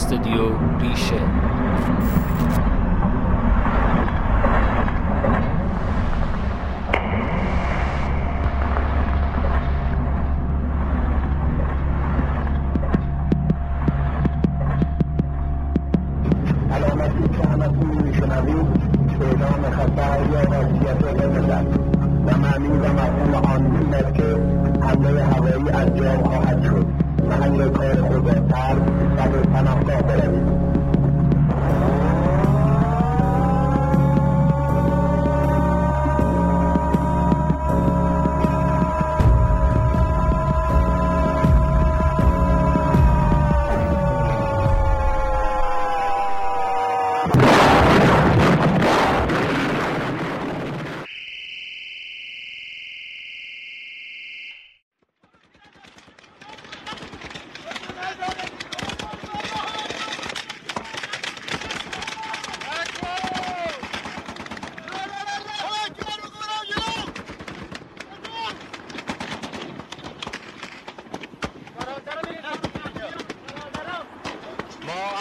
استودیو ریشه. حمله هوایی انجام خواهد شد. محل کار به Thank.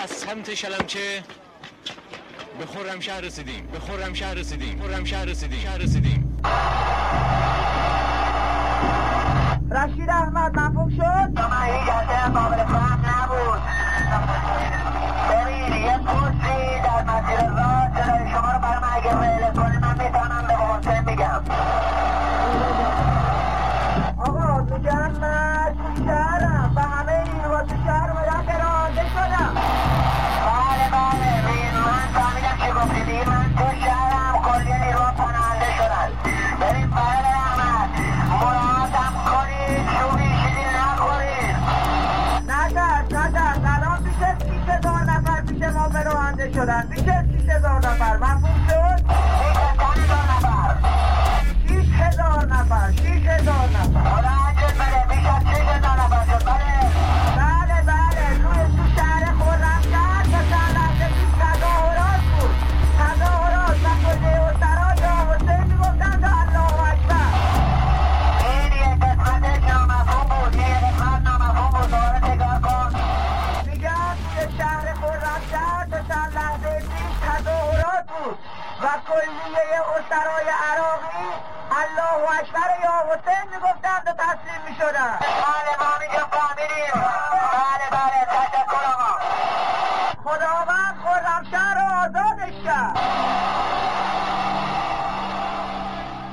از سمت شلمچه به خورم شهر رسیدیم. به خورم شهر رسیدیم. خورم شهر رسیدیم. شهر رسیدیم. رشید احمد مفهوم شد؟ من هیچ اصلا قابل فهم نبود. ببین یه پستی در مسیر راه جلوی شما رو برای من اگه بیش شیش هزار نفر مفهوم کلیه اسرای عراقی الله اکبر یا حسین می‌گفتند و تسلیم می‌شدن بله ما اینجا فهمیدیم بله بله تشکر آقا. خداوند خرمشهر را آزادش کرد.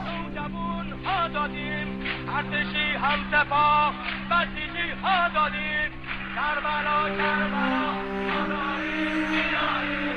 نوجوان ها دادیم ارتشی هم سپاه بسیجی ها دادیم. کربلا کربلا مداریم میاریم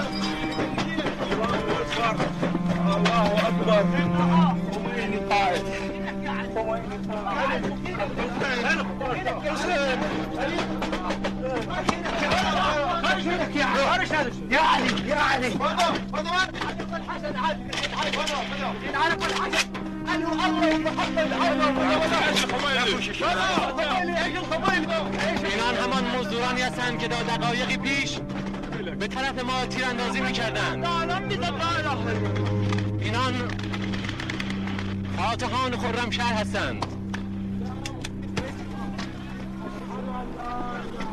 اینان همان مزدورانی هستند که در دقایقی پیش به طرف ما تیراندازی می‌کردند. اینان فاتحان خرم شهر هستند.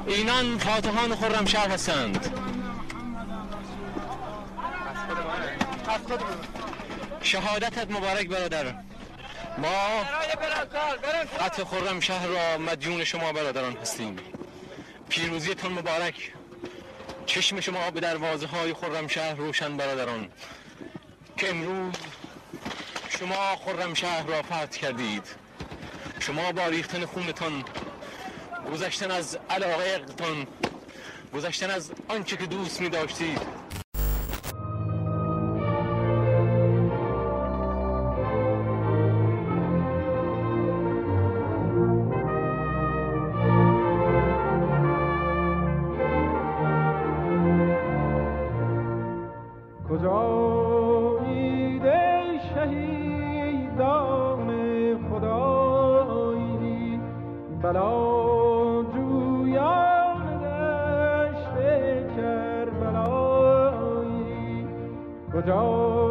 اینان فاتحان خرم شهر هستند. شهادتت مبارک برادر. ما قتل خرم شهر را مدیون شما برادران هستیم. پیروزیتان مبارک چشم شما به دروازه های خرم شهر روشن برادران. که امروز شما خرم شهر را فتح کردید. شما با ریختن خونتان گذشتن از علاقهتان گذشتن از آنچه که دوست می داشتید بلا جویان دشت کربلایی. کجا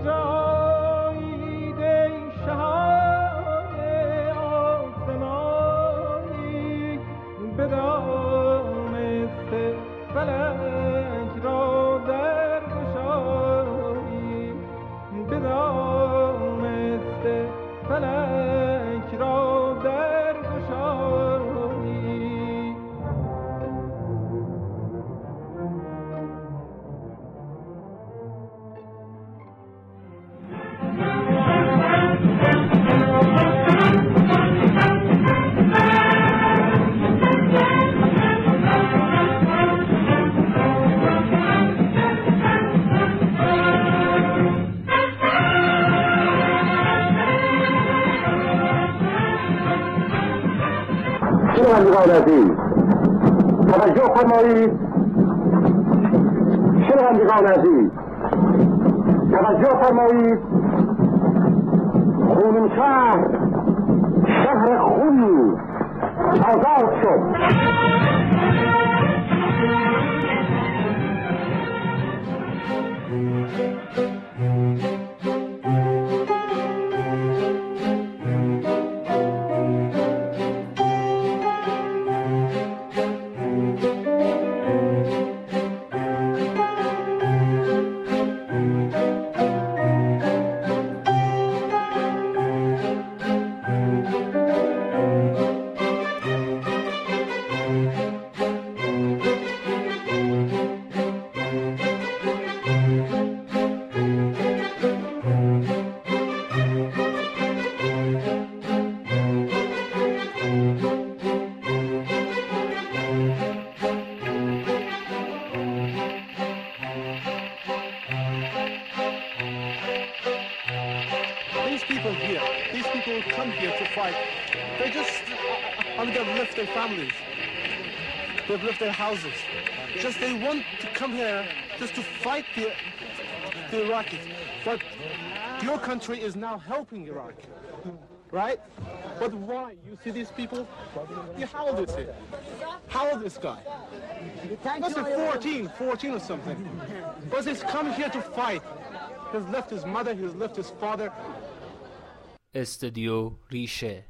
کجایید ای شهان آسمانی بدانسته فلک شنوندگان عزیز توجه فرمایید. شنوندگان عزیز. توجه فرمایید. خونین شهر. شهر خونی آزاد شد. These fight, they just, I mean, they've left their families. They've left their houses. Just they want to come here just to fight the, the Iraqis. But your country is now helping Iraq, right? But why? You see these people? Yeah, how old is he? How old is this guy? Must be 14, 14 or something. But he's come here to fight. He's left his mother, he's left his father, استودیو ریشه